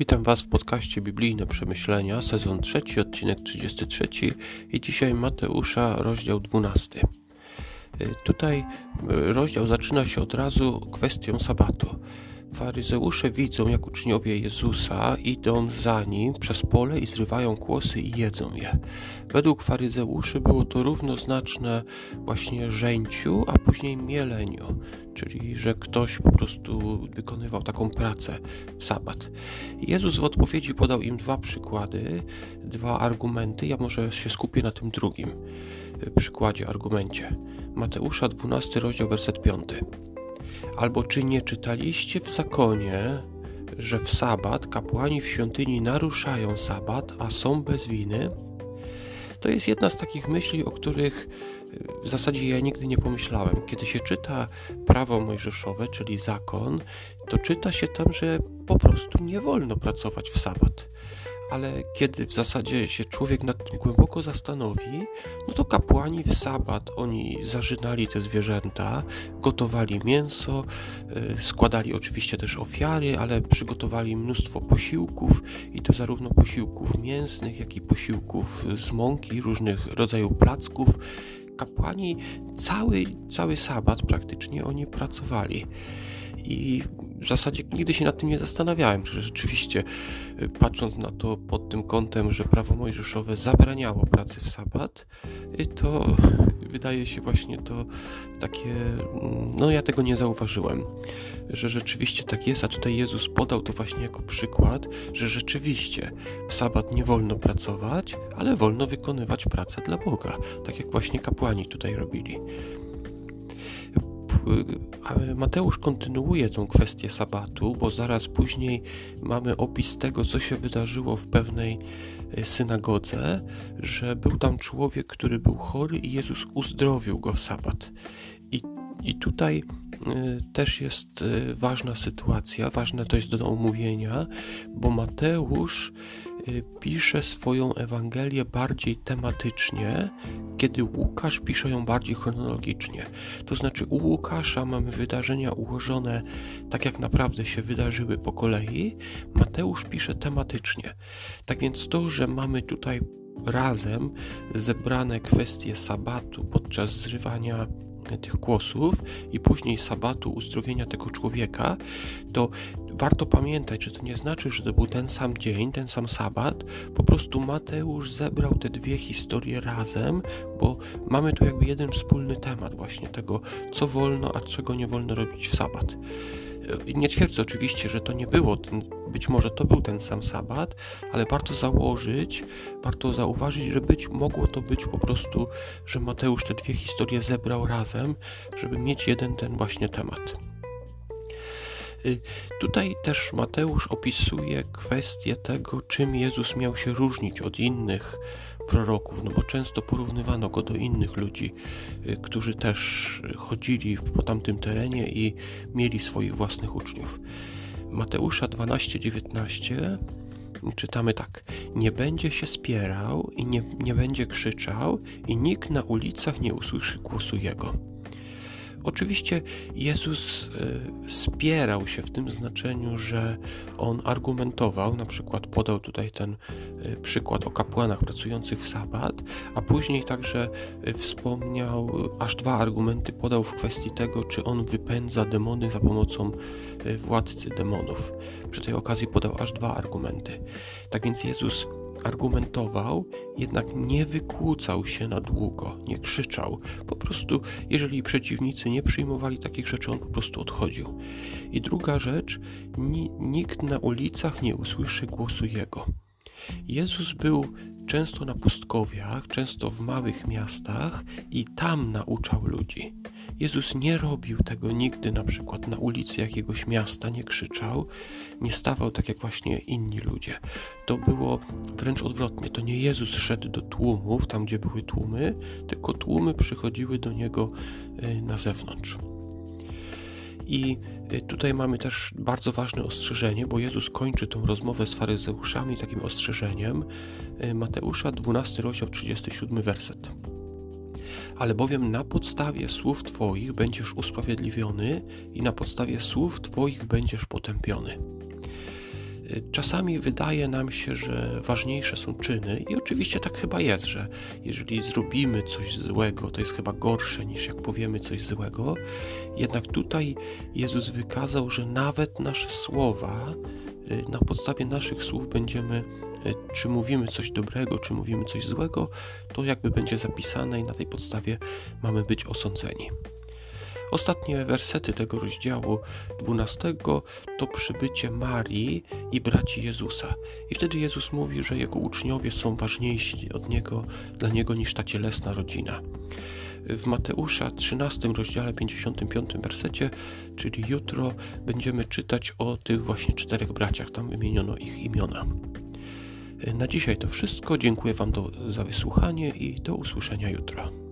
Witam Was w podcaście Biblijne Przemyślenia, sezon trzeci, odcinek 33 i dzisiaj Mateusza, rozdział 12. Y, tutaj y, rozdział zaczyna się od razu kwestią sabatu. Faryzeusze widzą, jak uczniowie Jezusa idą za nim przez pole i zrywają kłosy i jedzą je. Według faryzeuszy było to równoznaczne właśnie żęciu, a później mieleniu, czyli że ktoś po prostu wykonywał taką pracę w sabat. Jezus w odpowiedzi podał im dwa przykłady, dwa argumenty. Ja może się skupię na tym drugim przykładzie, argumencie. Mateusza 12 rozdział, werset 5. Albo czy nie czytaliście w zakonie, że w sabat kapłani w świątyni naruszają sabat, a są bez winy? To jest jedna z takich myśli, o których w zasadzie ja nigdy nie pomyślałem. Kiedy się czyta prawo mojżeszowe, czyli zakon, to czyta się tam, że po prostu nie wolno pracować w sabat ale kiedy w zasadzie się człowiek nad tym głęboko zastanowi, no to kapłani w sabat oni zażynali te zwierzęta, gotowali mięso, y, składali oczywiście też ofiary, ale przygotowali mnóstwo posiłków i to zarówno posiłków mięsnych, jak i posiłków z mąki, różnych rodzajów placków. Kapłani cały, cały sabat praktycznie oni pracowali. I w zasadzie nigdy się nad tym nie zastanawiałem, czy rzeczywiście y, patrząc na to pod tym kątem, że prawo mojżeszowe zabraniało pracy w sabat, y, to wydaje się właśnie to takie, mm, no ja tego nie zauważyłem, że rzeczywiście tak jest, a tutaj Jezus podał to właśnie jako przykład, że rzeczywiście w sabat nie wolno pracować, ale wolno wykonywać pracę dla Boga, tak jak właśnie kapłani tutaj robili. Mateusz kontynuuje tą kwestię sabatu, bo zaraz później mamy opis tego, co się wydarzyło w pewnej e, synagodze, że był tam człowiek, który był chory i Jezus uzdrowił go w sabat. I, i tutaj y, też jest y, ważna sytuacja, ważne to jest do omówienia, bo Mateusz Y, pisze swoją Ewangelię bardziej tematycznie, kiedy Łukasz pisze ją bardziej chronologicznie. To znaczy, u Łukasza mamy wydarzenia ułożone tak, jak naprawdę się wydarzyły po kolei, Mateusz pisze tematycznie. Tak więc to, że mamy tutaj razem zebrane kwestie sabatu podczas zrywania tych głosów i później sabatu uzdrowienia tego człowieka, to warto pamiętać, że to nie znaczy, że to był ten sam dzień, ten sam sabat. Po prostu Mateusz zebrał te dwie historie razem, bo mamy tu jakby jeden wspólny temat właśnie tego, co wolno, a czego nie wolno robić w sabat. Nie twierdzę oczywiście, że to nie było, ten, być może to był ten sam sabat, ale warto założyć, warto zauważyć, że być mogło to być po prostu, że Mateusz te dwie historie zebrał razem, żeby mieć jeden ten właśnie temat. Y, tutaj też Mateusz opisuje kwestię tego, czym Jezus miał się różnić od innych proroków, no bo często porównywano go do innych ludzi, y, którzy też chodzili po tamtym terenie i mieli swoich własnych uczniów. Mateusza 12:19 czytamy tak: Nie będzie się spierał i nie, nie będzie krzyczał, i nikt na ulicach nie usłyszy głosu jego. Oczywiście Jezus e, spierał się w tym znaczeniu, że on argumentował, na przykład podał tutaj ten e, przykład o kapłanach pracujących w sabat, a później także e, wspomniał, aż dwa argumenty podał w kwestii tego, czy on wypędza demony za pomocą władcy demonów. Przy tej okazji podał aż dwa argumenty. Tak więc Jezus argumentował, jednak nie wykłócał się na długo, nie krzyczał. Po prostu, jeżeli przeciwnicy nie przyjmowali takich rzeczy, on po prostu odchodził. I druga rzecz, nikt na ulicach nie usłyszy głosu jego. Jezus był często na pustkowiach, często w małych miastach i tam nauczał ludzi. Jezus nie robił tego nigdy na przykład na ulicy jakiegoś miasta, nie krzyczał, nie stawał tak jak właśnie inni ludzie. To było wręcz odwrotnie. To nie Jezus szedł do tłumów, tam gdzie były tłumy, tylko tłumy przychodziły do niego e, na zewnątrz. I y, tutaj mamy też bardzo ważne ostrzeżenie, bo Jezus kończy tą rozmowę z faryzeuszami takim ostrzeżeniem. Y, Mateusza 12 rozdział 37 werset. Ale bowiem na podstawie słów Twoich będziesz usprawiedliwiony i na podstawie słów Twoich będziesz potępiony. Czasami wydaje nam się, że ważniejsze są czyny, i oczywiście tak chyba jest, że jeżeli zrobimy coś złego, to jest chyba gorsze niż jak powiemy coś złego. Jednak tutaj Jezus wykazał, że nawet nasze słowa, na podstawie naszych słów będziemy, y, czy mówimy coś dobrego, czy mówimy coś złego, to jakby będzie zapisane i na tej podstawie mamy być osądzeni. Ostatnie wersety tego rozdziału 12 to przybycie Marii i braci Jezusa. I wtedy Jezus mówi, że jego uczniowie są ważniejsi od niego, dla niego niż ta cielesna rodzina. W Mateusza 13 rozdziale 55 wersecie, czyli jutro, będziemy czytać o tych właśnie czterech braciach. Tam wymieniono ich imiona. Na dzisiaj to wszystko. Dziękuję Wam do, za wysłuchanie i do usłyszenia jutro.